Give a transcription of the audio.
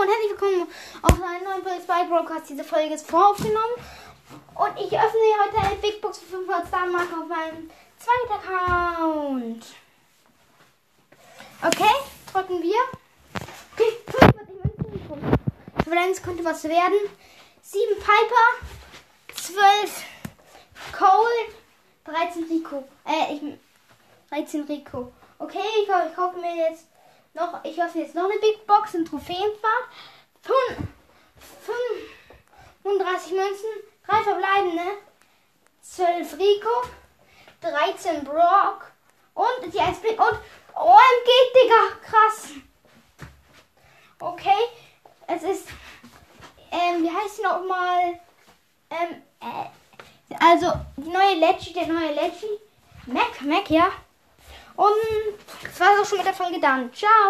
und herzlich willkommen auf einem neuen Folge bei Broadcast. Diese Folge ist voraufgenommen und ich öffne heute eine Big Box für 500 Star Marke auf meinem zweiten Account. Okay, drücken wir. Okay, 45 Münzen. Valence könnte was werden. 7 Piper, 12 Cole, 13 Rico. Äh, ich, 13 Rico. Okay, ich, ich kaufe mir jetzt noch, ich öffne jetzt noch eine Big Box in Trophäenfahrt. 35 Münzen, 3 verbleibende, 12 Rico, 13 Brock und die 1 Big und OMG, Digga, krass. Okay, es ist, ähm, wie heißt sie nochmal? Ähm, äh, also, die neue Leggy, der neue Leggy. Mac, Mac, ja. Und war es auch schon mit der Folge dann. Ciao.